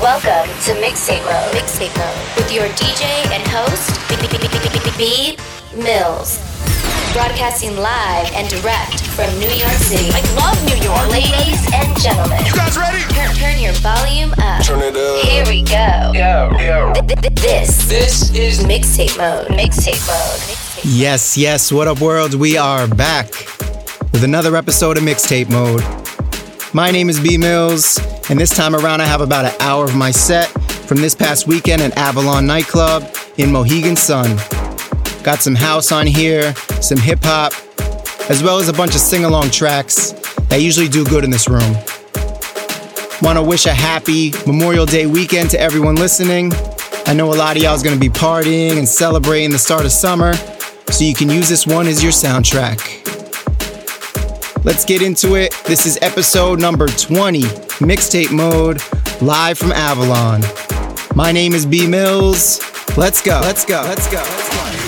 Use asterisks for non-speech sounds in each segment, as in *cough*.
Welcome to Mixtape Mode. Mixtape Mode with your DJ and host, B Mills. Broadcasting live and direct from New York City. I love New York. Ladies and gentlemen. You guys ready? Turn, turn your volume up. Turn it up. Here we go. Yo, yo. Th- th- This, This is Mixtape Mode. Mixtape Mode. Mixtape Yes, yes, what up, world? We are back with another episode of Mixtape Mode. My name is B Mills, and this time around I have about an hour of my set from this past weekend at Avalon Nightclub in Mohegan Sun. Got some house on here, some hip hop, as well as a bunch of sing along tracks that usually do good in this room. Want to wish a happy Memorial Day weekend to everyone listening. I know a lot of y'all is going to be partying and celebrating the start of summer, so you can use this one as your soundtrack. Let's get into it. This is episode number 20, mixtape mode, live from Avalon. My name is B Mills. Let's go. Let's go. Let's go. Let's go.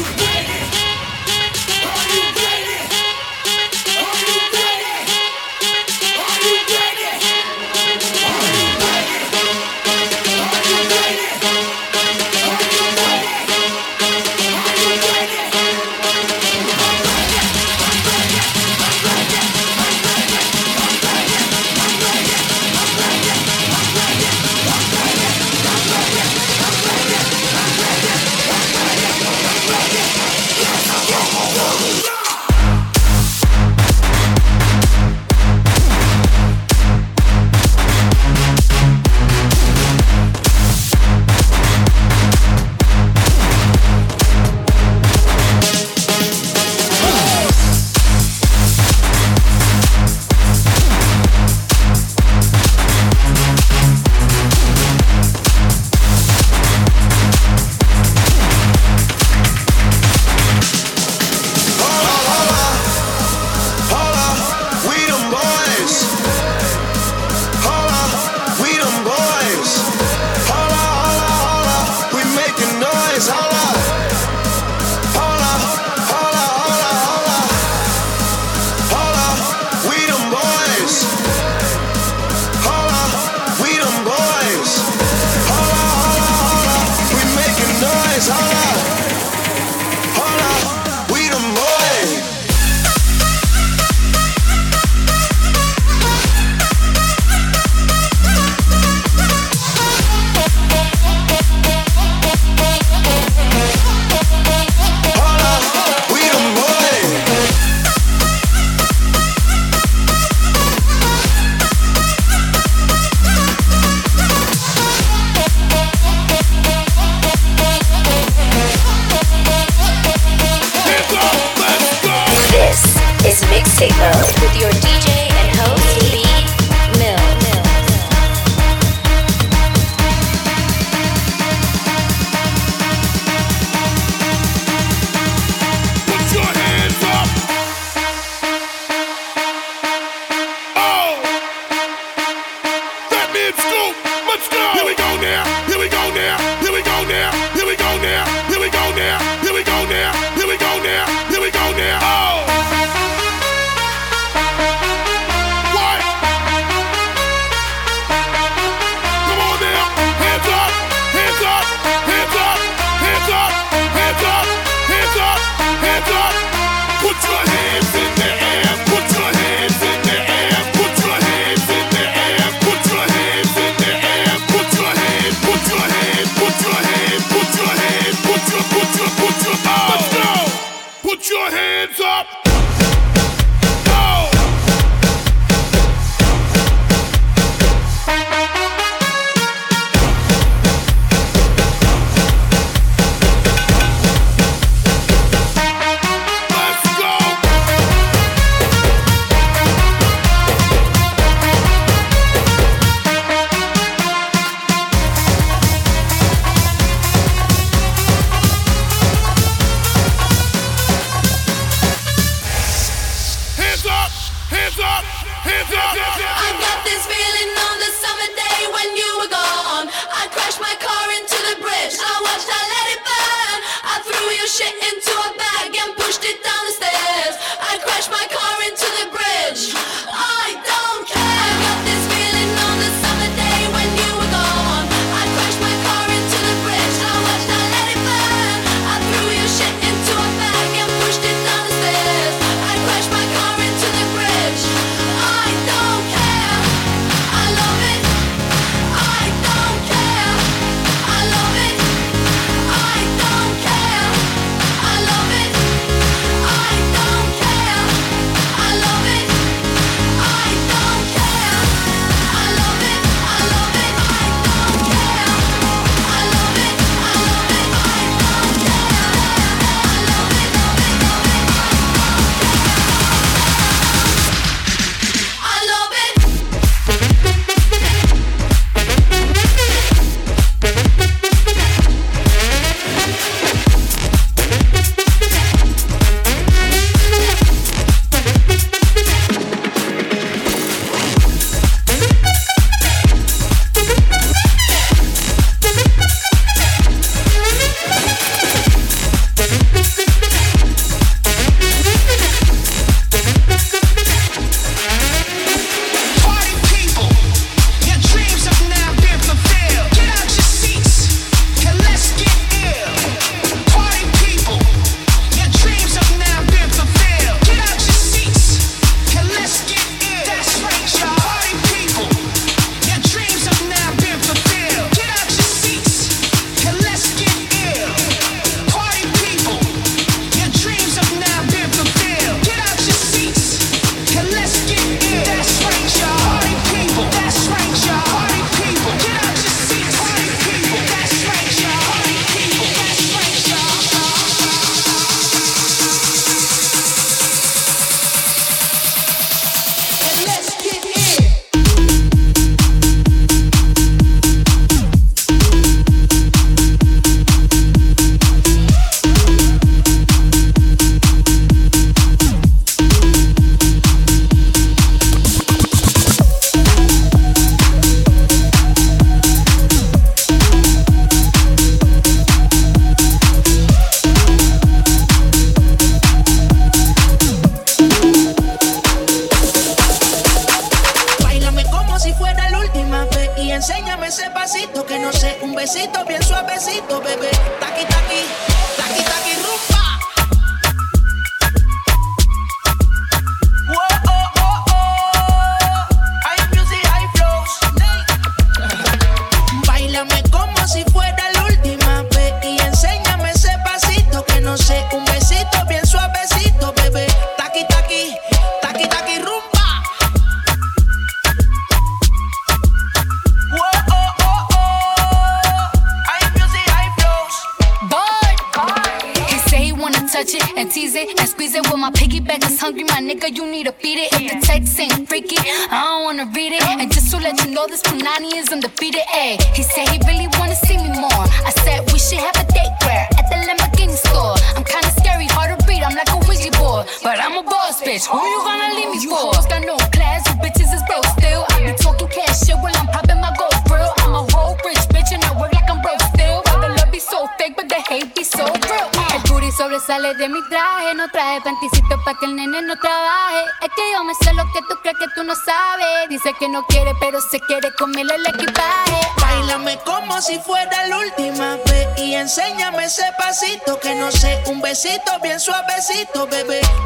besito, bien suavecito, bebé.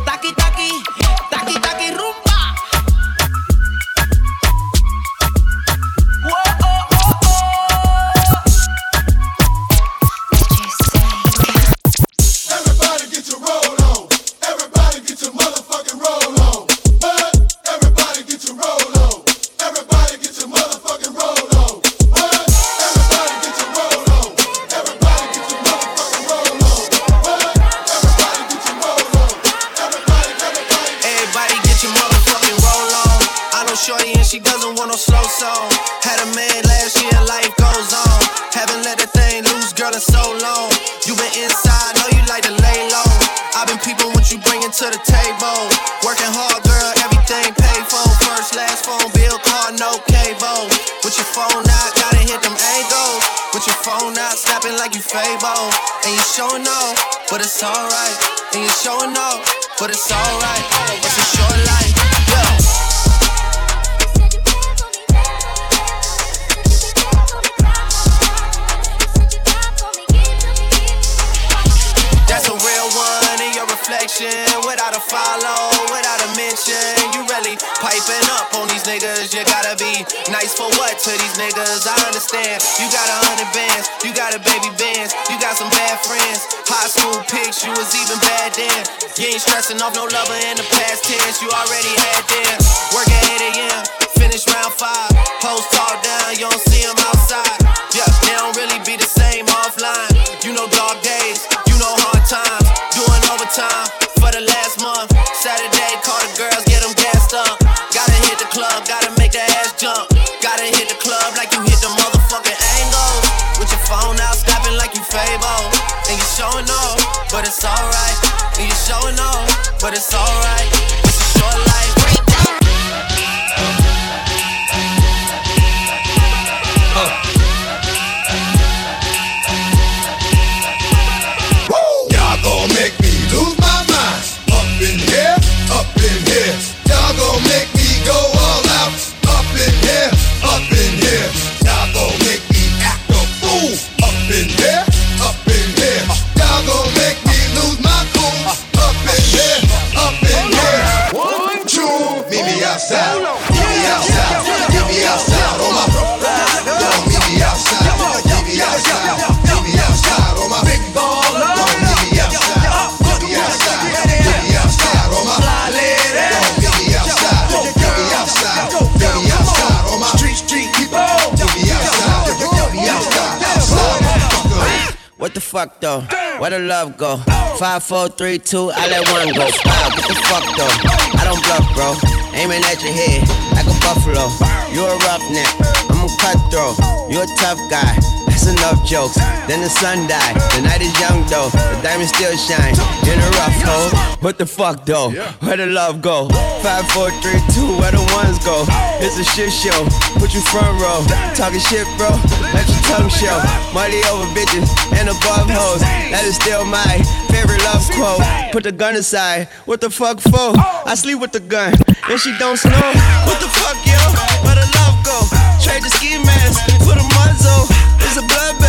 go. Five, four, three, two, I let one go. Wow, get the fuck though. I don't bluff, bro. Aiming at your head like a buffalo. You're a roughneck, I'm a cutthroat. You're a tough guy. That's enough jokes. Then the sun died. The night is young though. The diamond still shine In a rough hole. What the fuck though? Where the love go? Five, four, three, two. Where the ones go? It's a shit show. Put you front row. Talking shit, bro. Let you come show. Money over bitches and above hoes. That is still my favorite love quote. Put the gun aside. What the fuck for? I sleep with the gun. And she don't snow. What the fuck, yo? Where the love go? Trade the ski mask for the muzzle. It's a bloodbath.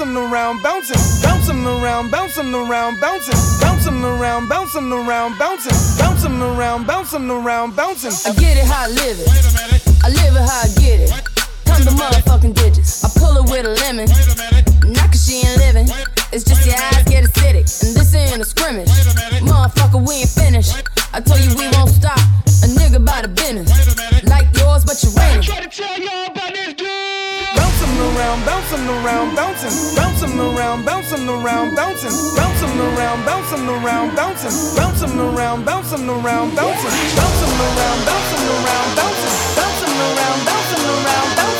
Around, bouncing, bouncing around, bouncing around, bouncing, bouncing around, bouncing around, bouncing. I get it how I live it. I live it how I get it. Come to motherfucking digits. I pull it with a lemon. Not cause she ain't living. It's just your eyes get acidic. And this ain't a scrimmage. Motherfucker, we ain't finished. I told you we won't stop. A nigga by the business. Like yours, but you rent it. Bouncing around, bouncing around, bouncing, bouncing around, bouncing around, bouncing, bouncing around, bouncing around, bouncing, bouncing around, bouncing around, bouncing, bouncing around, bouncing around, bouncing, bouncing around, bouncing around, bouncing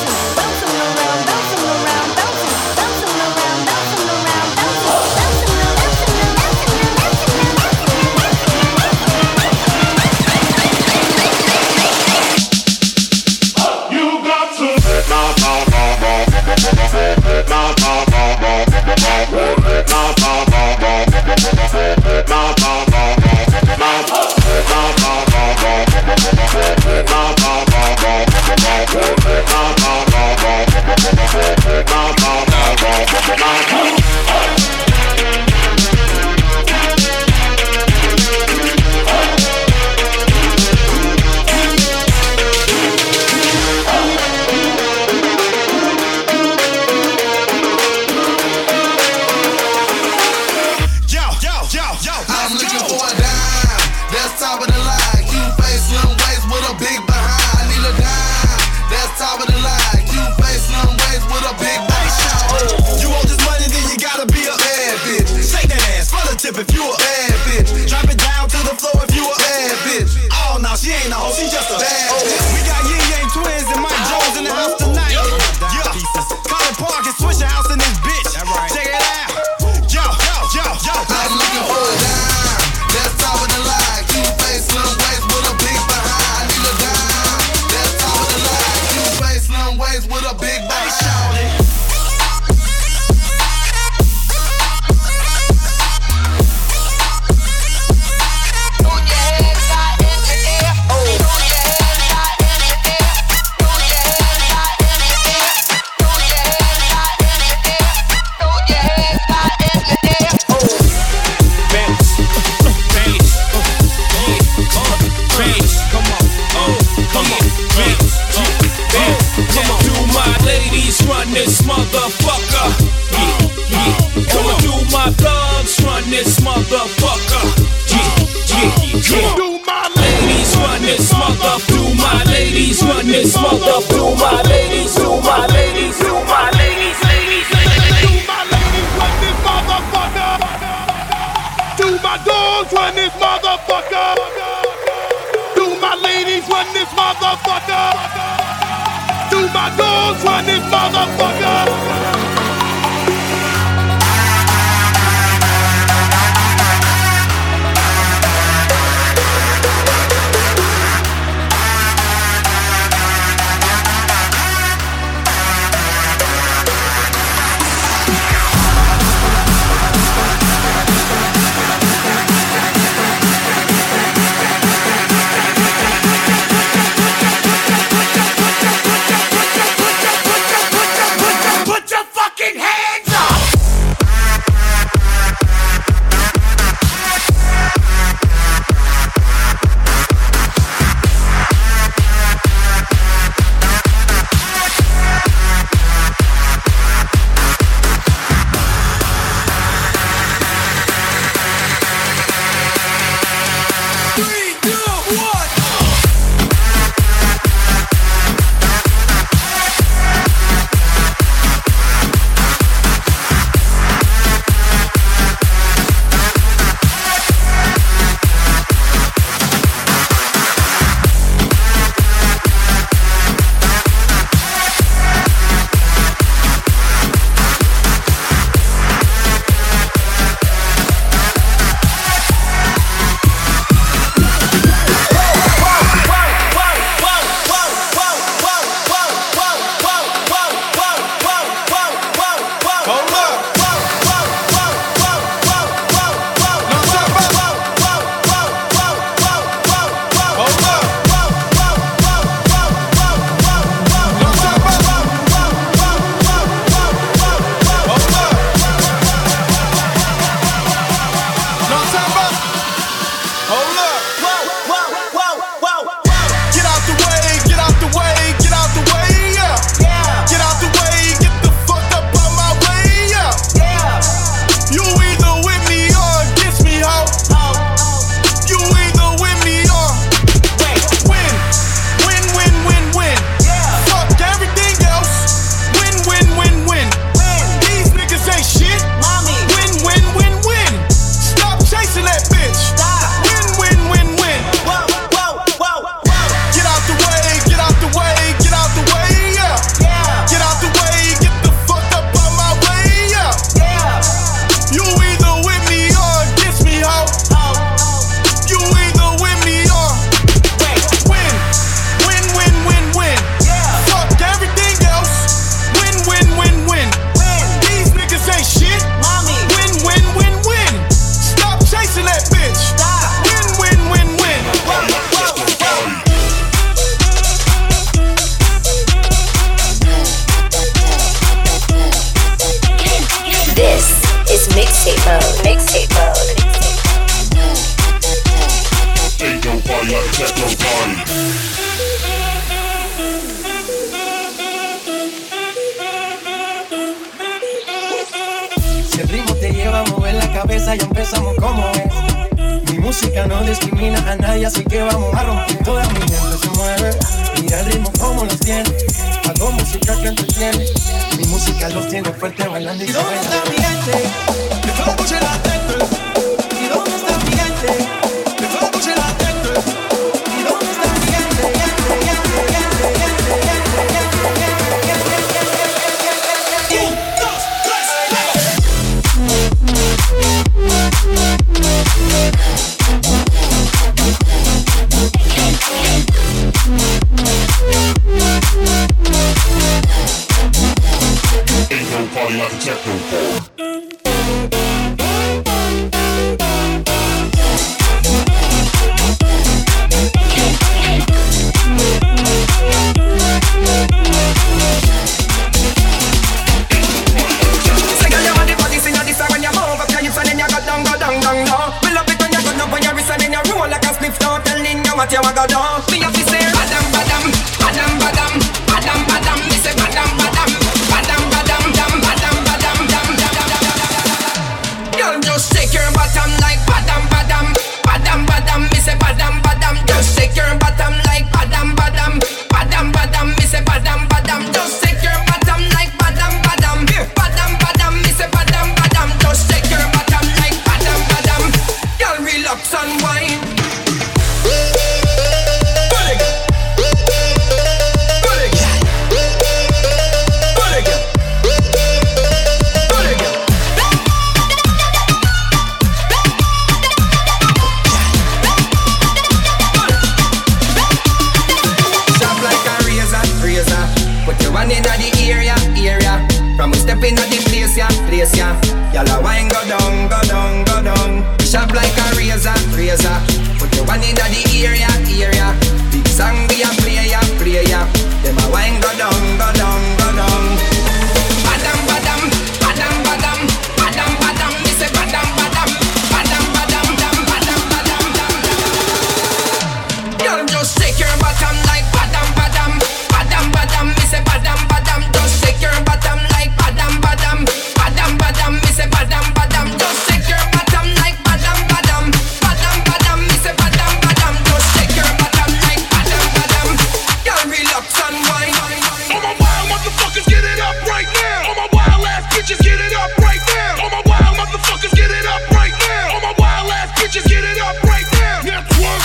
bitches get it up right now. All my wild motherfuckers get it up right now. All my wild ass bitches get it up right now. Network,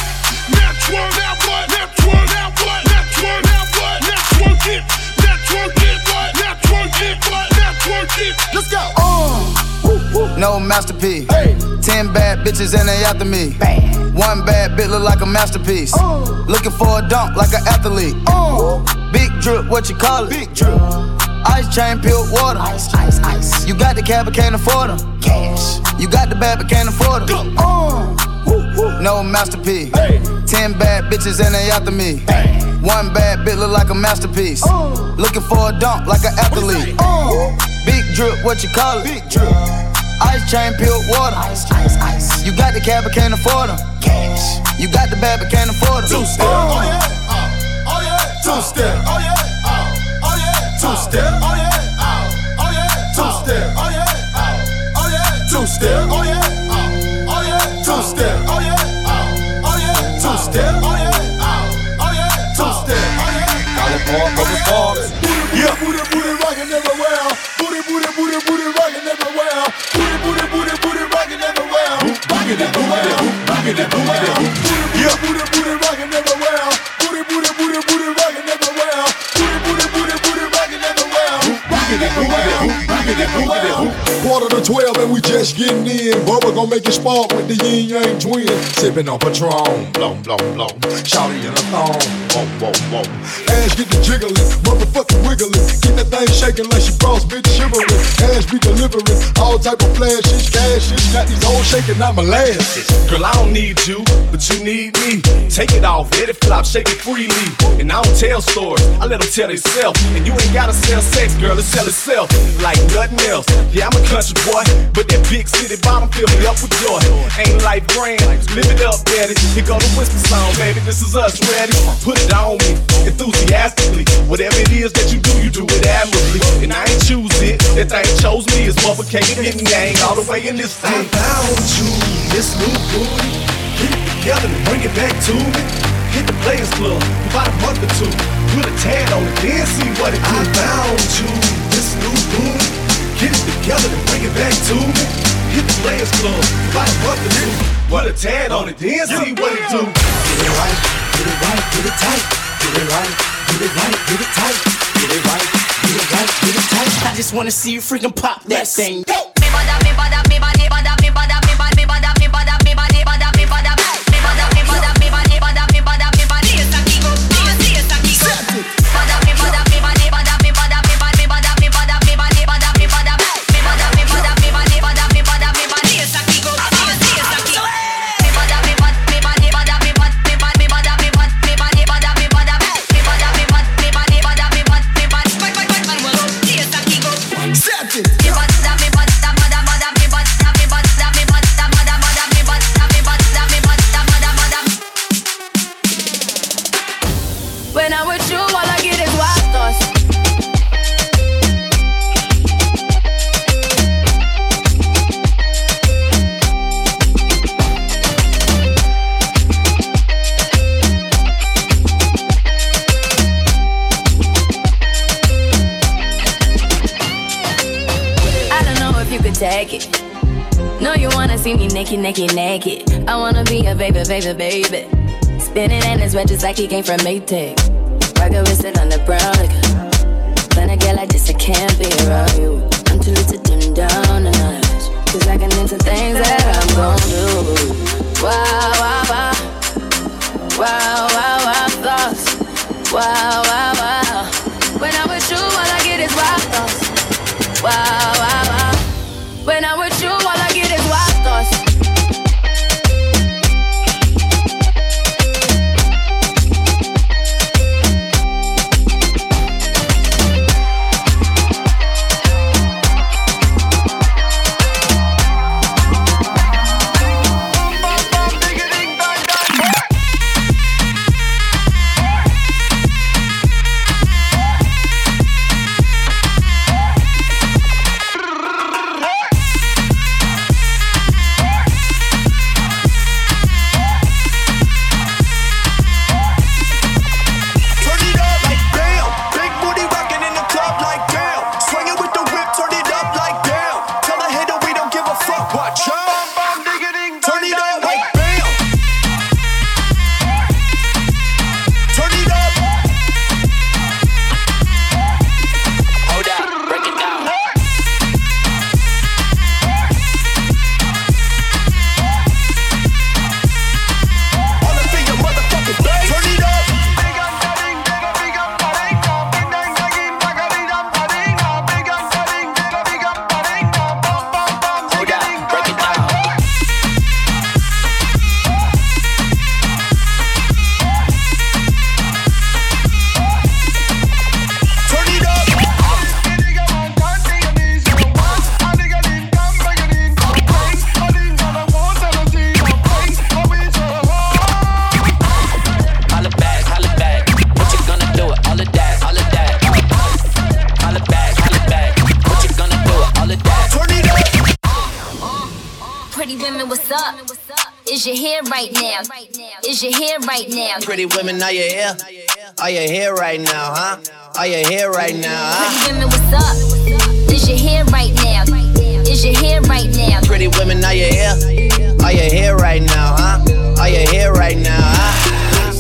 network, now what? Network, now what? Network, now what? Network it, network it, what? Network it, what? Network it. Let's go. Uh. No masterpiece. Ten bad bitches and they after me. One bad bitch look like a masterpiece. Uh. Looking for a dunk like an athlete. Uh. Big drip, what you call it? Big drip. Ice chain, pure water. Ice, ice, ice. You got the cab, but can't afford them. Cash. You got the bad, but can't afford them. No masterpiece. Ten bad bitches and they after me. One bad bitch look like a masterpiece. Uh. Looking for a dunk like an athlete. Uh. Big drip, what you call it? Big drip. Ice chain, pure water. Ice, ice, ice. You got the cab, but can't afford them. Cash. You got the bad, but can't afford them. Two step. Oh yeah. Uh, oh yeah. Two step. Oh yeah. Oh yeah. Two step. Oh yeah. Oh yeah. Two step. Oh yeah. Oh yeah. Two step. Oh yeah. Oh yeah. Two step. Oh yeah. Oh yeah. Two step. Oh yeah. Oh yeah. Two step. Oh yeah. Call it Park of the Parks. Yeah. Booty, booty, rockin' everywhere. Booty, booty, booty, booty, rockin' everywhere. Booty, booty, booty, booty, rockin' everywhere. Rockin' everywhere. Rockin' everywhere. Yeah. Booty, booty, 12 and we just getting in. But we're gonna make it spark with the yin yang twin. Sipping on Patron, blow, blow, blow. Shouting in a thong, whoa, whoa, whoa. Ass get the jiggling, motherfucking wiggling. Get that thing shaking like she cross bitch shivering. Ass be delivering all type of flashes, cashes. Got these hoes shaking, I'm molasses. Girl, I don't need you, but you need me. Take it off, let it flop, shake it freely. And I don't tell stories, I let them tell themselves. And you ain't gotta sell sex, girl, it sell itself like nothing else. Yeah, I'm a country boy, but that big city bottom fill me up with joy. Ain't life grand? Live it up, daddy. Here go the whisper song, baby. This is us ready. Put it on me, enthusiastically. Whatever it is that you do, you do it admirably. And I ain't choose it, that thing chose me. It's motherfucking getting gang all the way in this thing. I found you, this new booty. Get it together and bring it back to me. Hit the Players Club about a month or two. Put a tag on it, then see what it do. I found you, this new booty. Get it together and bring it back to me. Hit the Players Club about a month or two. Put a tag on it, then see what it do. Get it right, get it right, get it tight. Get it right, get it right, get it tight. Get it right, get it right, get it tight. I just wanna see you freaking pop that thing. Go! When take it. No, you wanna see me naked, naked, naked. I wanna be a baby, baby, baby. Spinning in his red just like he came from Maytag. Rocket with it on the brown. Like, when I get like this, I can't be around you. I'm too little to dim down a notch. Cause I can into things that I'm gon' do. Wow, wow, wow. Wow, wow, wow, thoughts. Wow, wow, wow. When I'm with you, all I get is wild thoughts. Wow. When I'm with Pretty women, are you here? Are you here right now, huh? Are you here right now, huh? Pretty women, what's up? Is your hair right now? Is your hair right now? Pretty women, are you here? Are you here right now, huh? Are you here right now, huh?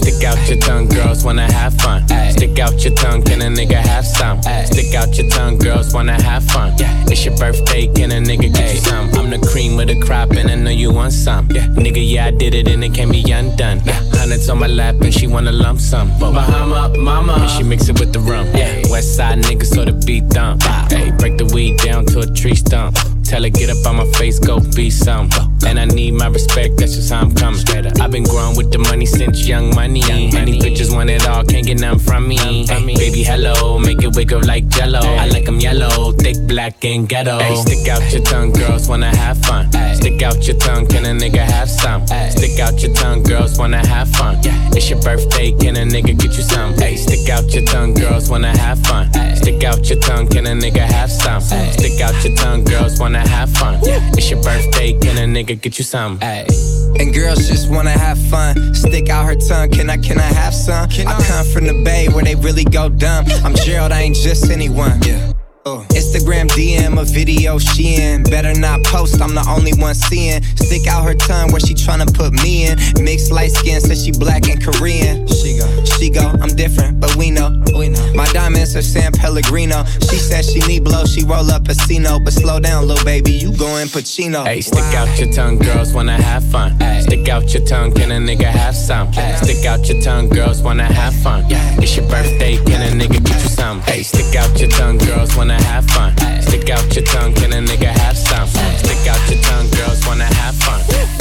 Stick out your tongue, girls wanna have fun. Stick out your tongue, can a nigga have some? Stick out your tongue, girls wanna have fun. It's your birthday, can a nigga get you some? I'm the cream of the crop, and I know you want some. Nigga, yeah, I did it, and it can't be undone. Hundreds on my lap, and she wanna lump sum. Bahama, mama, and she mix it with the rum. Yeah, West side niggas, so the beat dump. Hey, break the weed down to a tree stump. Tell her, get up on my face, go be some. And I need my respect, that's just how I'm coming. I've been growing with the money since young money. Many bitches want it all, can't get none from me. Hey, baby, hello, make it wiggle like jello. I like 'em yellow, thick, black, and ghetto. Hey, stick out your tongue, girls wanna have fun. Stick out your tongue, can a nigga have some? Stick out your tongue, girls wanna have fun. It's your birthday, can a nigga get you some? Hey, stick out your tongue, girls wanna have fun. Stick out your tongue, can a nigga have some? Stick out your tongue, girls wanna have fun. It's your birthday, can a nigga get you some? Hey. And girls just wanna have fun. Stick out her tongue, can I, can I have some? can I come from the bay where they really go dumb. I'm Gerald, I ain't just anyone. Yeah. Uh. Instagram DM a video she in. Better not post, I'm the only one seeing. Stick out her tongue where she tryna put me in. Mixed light skin, says she black and Korean. She go, she go, I'm different, but we know. We know. My diamonds are San Pellegrino. She says she need blow, she roll up Casino. But slow down, little baby, you going Pacino. Hey, stick out your tongue, girls wanna have fun. Stick out your tongue, can a nigga have some? Stick out your tongue, girls wanna have fun. It's your birthday, can a nigga get you some? Hey, stick out your tongue, girls wanna have fun. Stick out your tongue, can a nigga have some? Stick out your tongue, girls wanna have fun.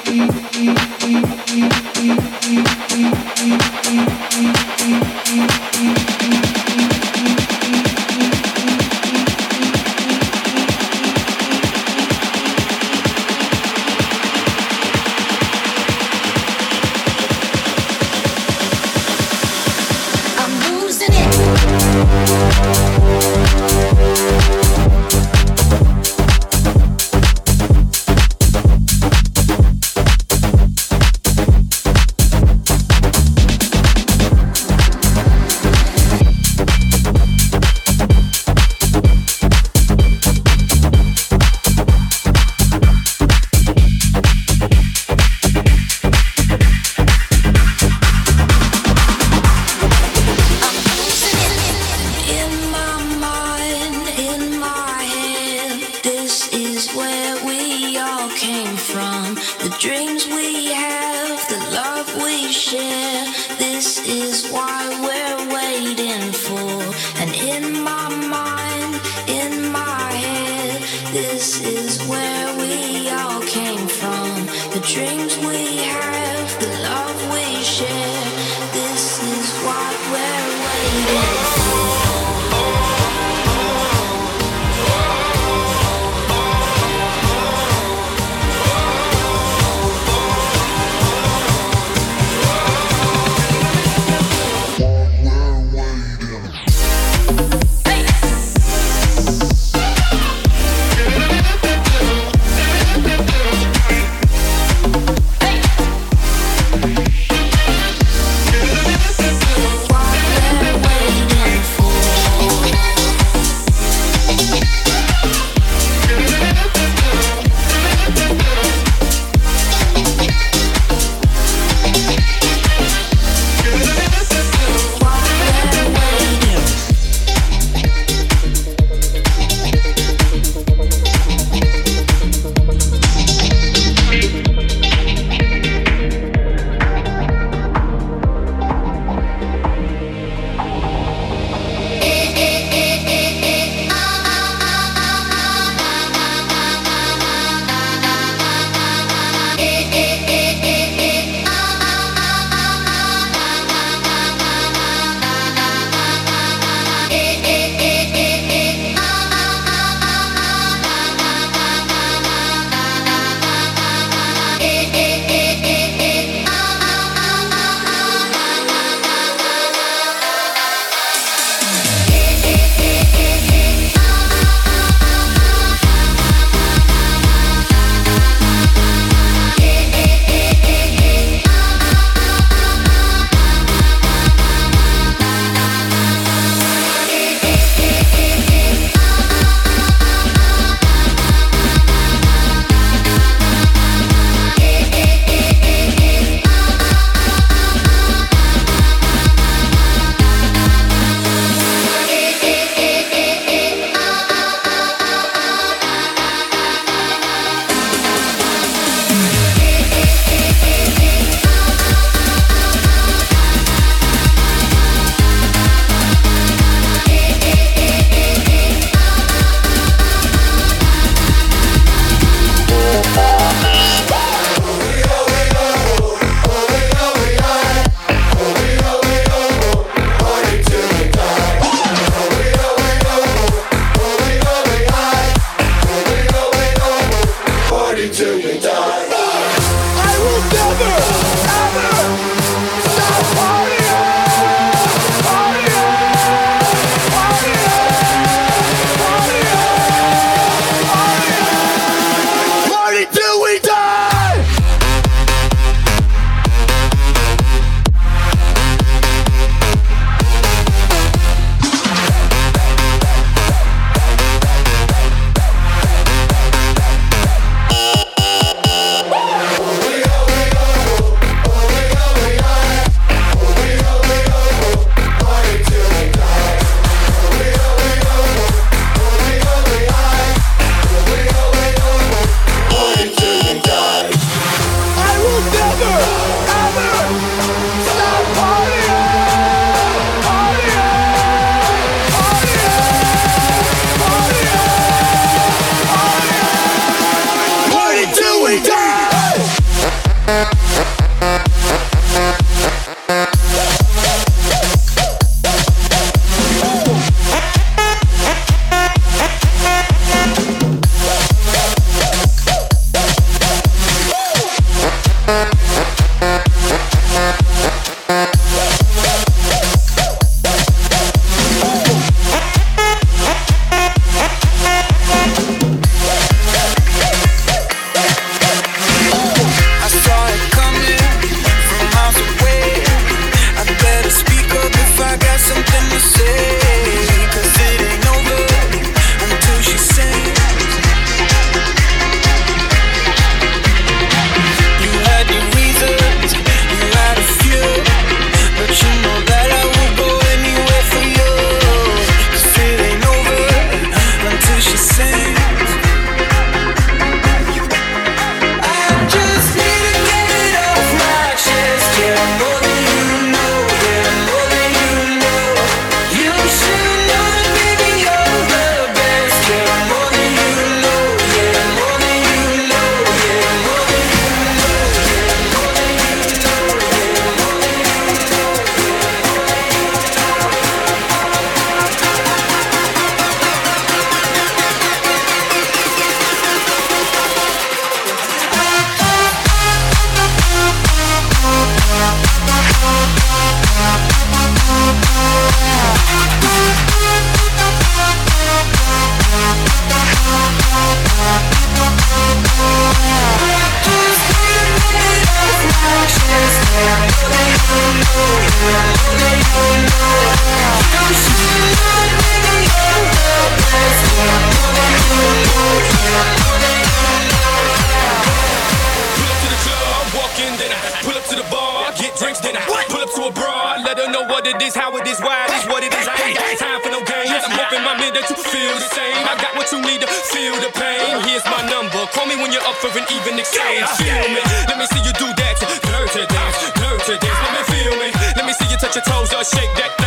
it is, how it is, why it is, what it is. I ain't got time for no games. I'm hoping my man that you feel the same. I got what you need to feel the pain. Here's my number. Call me when you're up for an even exchange. Feel me? Let me see you do that. Dirty dance, dirty dance. Let me feel me. Let me see you touch your toes or shake that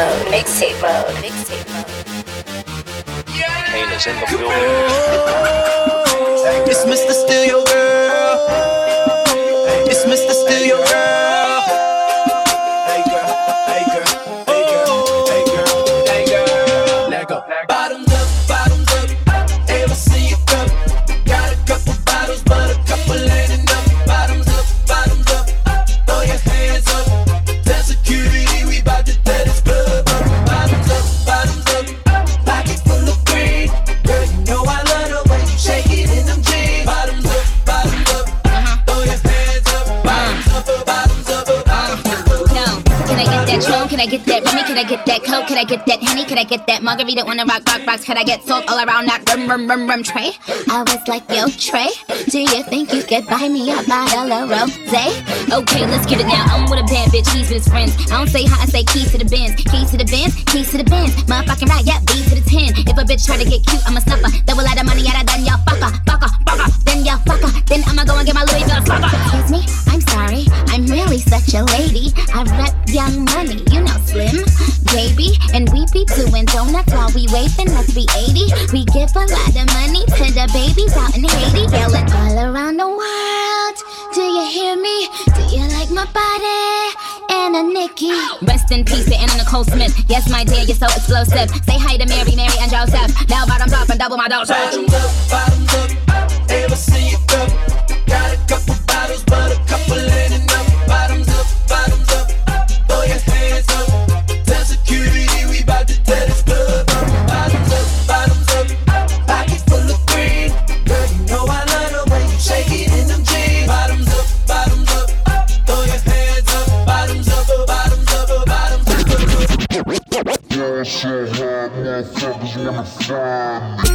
mode. Mixtape mode. Mixtape mode. Kane is in the building. I get that Coke? Can I get that Henny? Can I get that Margarita on the rock, rock, rocks? Can I get salt all around that rum, rum, rum, rum tray? I was like, yo, Trey, do you think you could buy me a bottle of rosé? Okay, let's get it now. I'm with a bad bitch, he's with his friends. I don't say hi, I say keys to the Benz. Keys to the Benz, keys to the Benz. Motherfucking right, yeah, B to the 10. If a bitch try to get cute, I'm a snuffer. Double out of money, yeah, done y'all fucker, fucker, fucker. Then y'all fucker. Then I'ma go and get my Louis Vuitton fucker. Excuse me, I'm sorry. I'm really such a lady. I rep young money, baby. And we be doing donuts while we waving, must be 80. We give a lot of money to the babies out in Haiti, yelling all around the world. Do you hear me? Do you like my body? And a Nikki. Rest in peace to Anna Nicole Smith. Yes, my dear, you're so explosive. Say hi to Mary, Mary, and Joseph. Now bottoms up and double my dose. Bottoms up, bottoms up. Ever see it go? Got a couple bottles, but a couple ain't inside.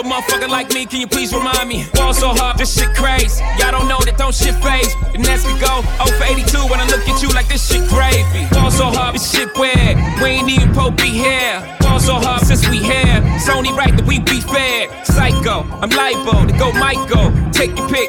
A motherfucker like me? Can you please remind me? Ball so hard, this shit crazy. Y'all don't know that don't shit faze. And as we go, 0 for 82 when I look at you like this shit gravy. Ball so hard, this shit weird. We ain't even po be here. Ball so hard since we here. It's only right that we be fair. Psycho, I'm libo to go Michael. Take your pick.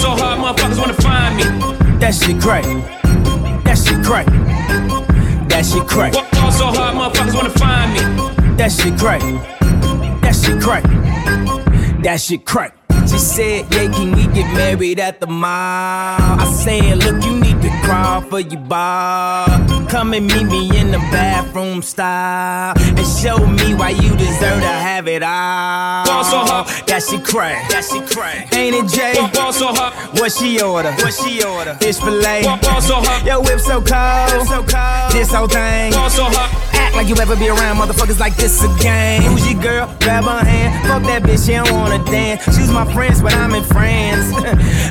So hard, motherfuckers wanna find me. That shit crack. That shit crack. That shit crack. Ball so hard, motherfuckers wanna find me. That shit crack. That shit crack. That shit crack. She said, Yeah, can we get married at the mall? I said, Look, you need to crawl for your bar. Come and meet me in the bathroom style and show me why you deserve to have it all. Ball so hard. That shit crack. That shit crack. Ain't it Jay? Ball so hard. What she order? What she order? Fish fillet. Ball so hard. Yo, whip so cold. so cold. This whole thing. Ball so hard. Act like you ever be around motherfuckers like this again. Who's your girl? Grab her hand. Fuck that bitch, she don't wanna dance. She's my friends, but I'm in France.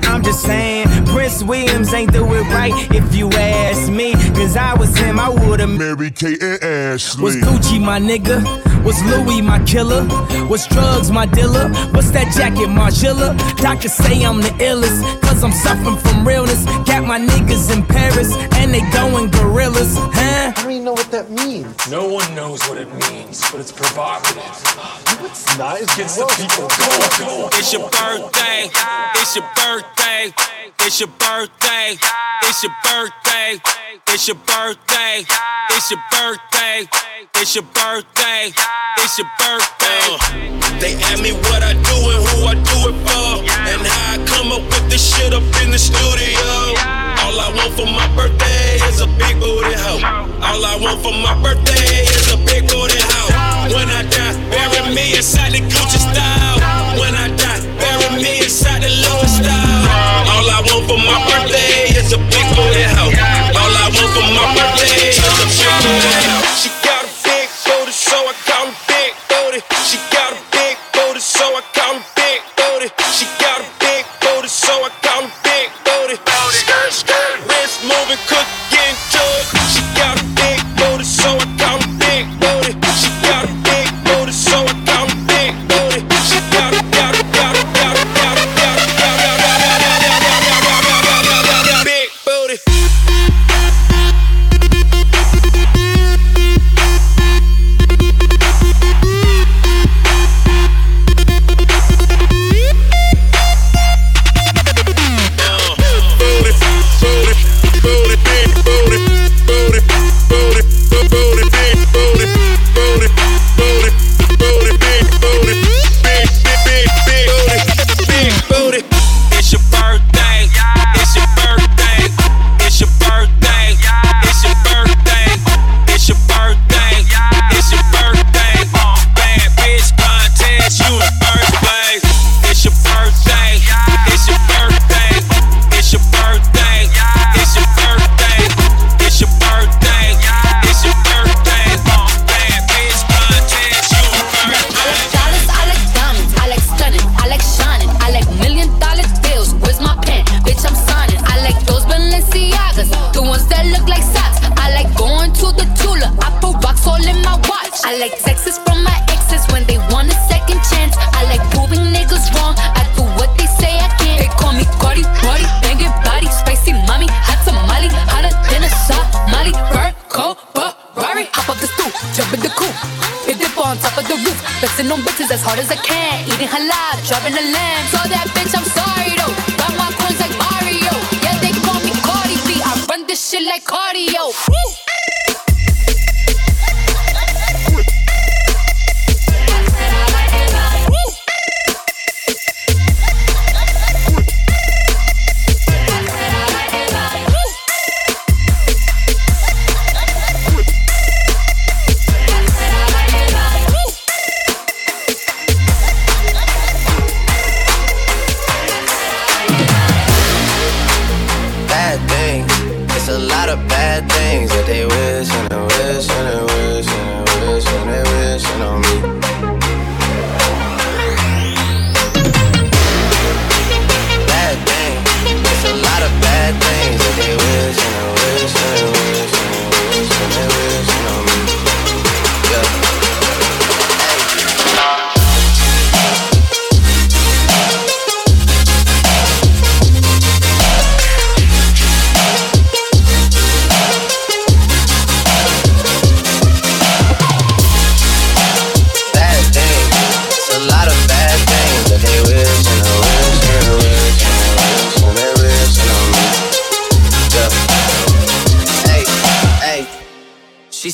*laughs* I'm just saying, Prince Williams ain't do it right if you ask me. Cause I was him, I would've Mary Kate and Ashley. was Gucci my nigga? Was Louis my killer? Was drugs my dealer? What's that jacket, Margiela? Doctors say I'm the illest, cause I'm suffering from realness. Got my niggas in Paris, and they going gorillas, huh? I don't even know what that means. No one knows what it means, but it's provocative. It's not. It's Gets the people going, going. It's your birthday. It's your birthday. It's your birthday. It's your birthday. It's your birthday. It's your birthday. It's your birthday. It's your birthday. Uh, they ask me what I do and who I do it for, and how I come up with this shit up in the studio. All I want for my birthday is a big booty hoe. All I want for my birthday is a big booty hoe. When I die, bury me inside the Gucci style. When I die, bury me inside the Louis style. All I want for my birthday is a big Jump in the coop. Hit dip on top of the roof, flexing on bitches as hard as I can. Eating halal, driving a lamb. Saw that bitch, I'm sorry though. Got my coins like Mario. Yeah, they call me Cardi B. I run this shit like cardio. Woo!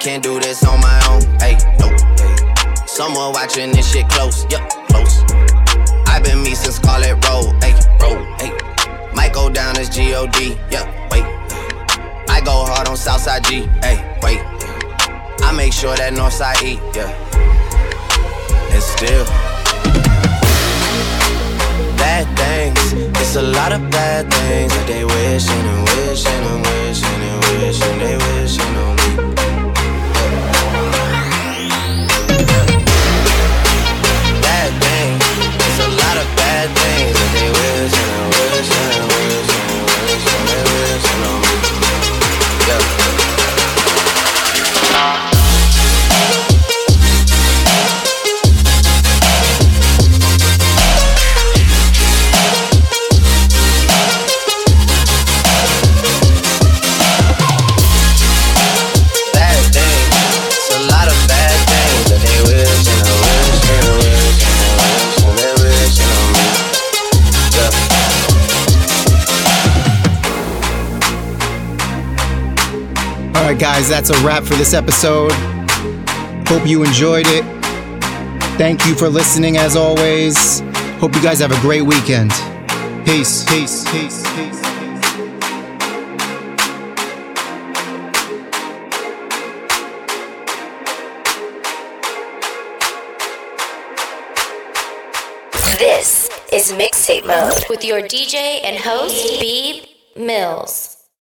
Can't do this on my own, hey, no, hey. Someone watching this shit close, yup, close. I've been me since Scarlett Road, hey, road, hey. Might go down as G-O-D, yup, wait. I go hard on Southside G, hey, wait. I make sure that Northside eat, yeah. And still, bad things. It's a lot of bad things that they wishing and wishing and wishing and wishing they wishing on bad things that they wishing and wishing and wishing and wishing they wishing on me. Yeah. That's a wrap for this episode. Hope you enjoyed it. Thank you for listening as always. Hope you guys have a great weekend. Peace, peace, peace, peace. This is Mixtape Mode with your DJ and host, Beeb Mills.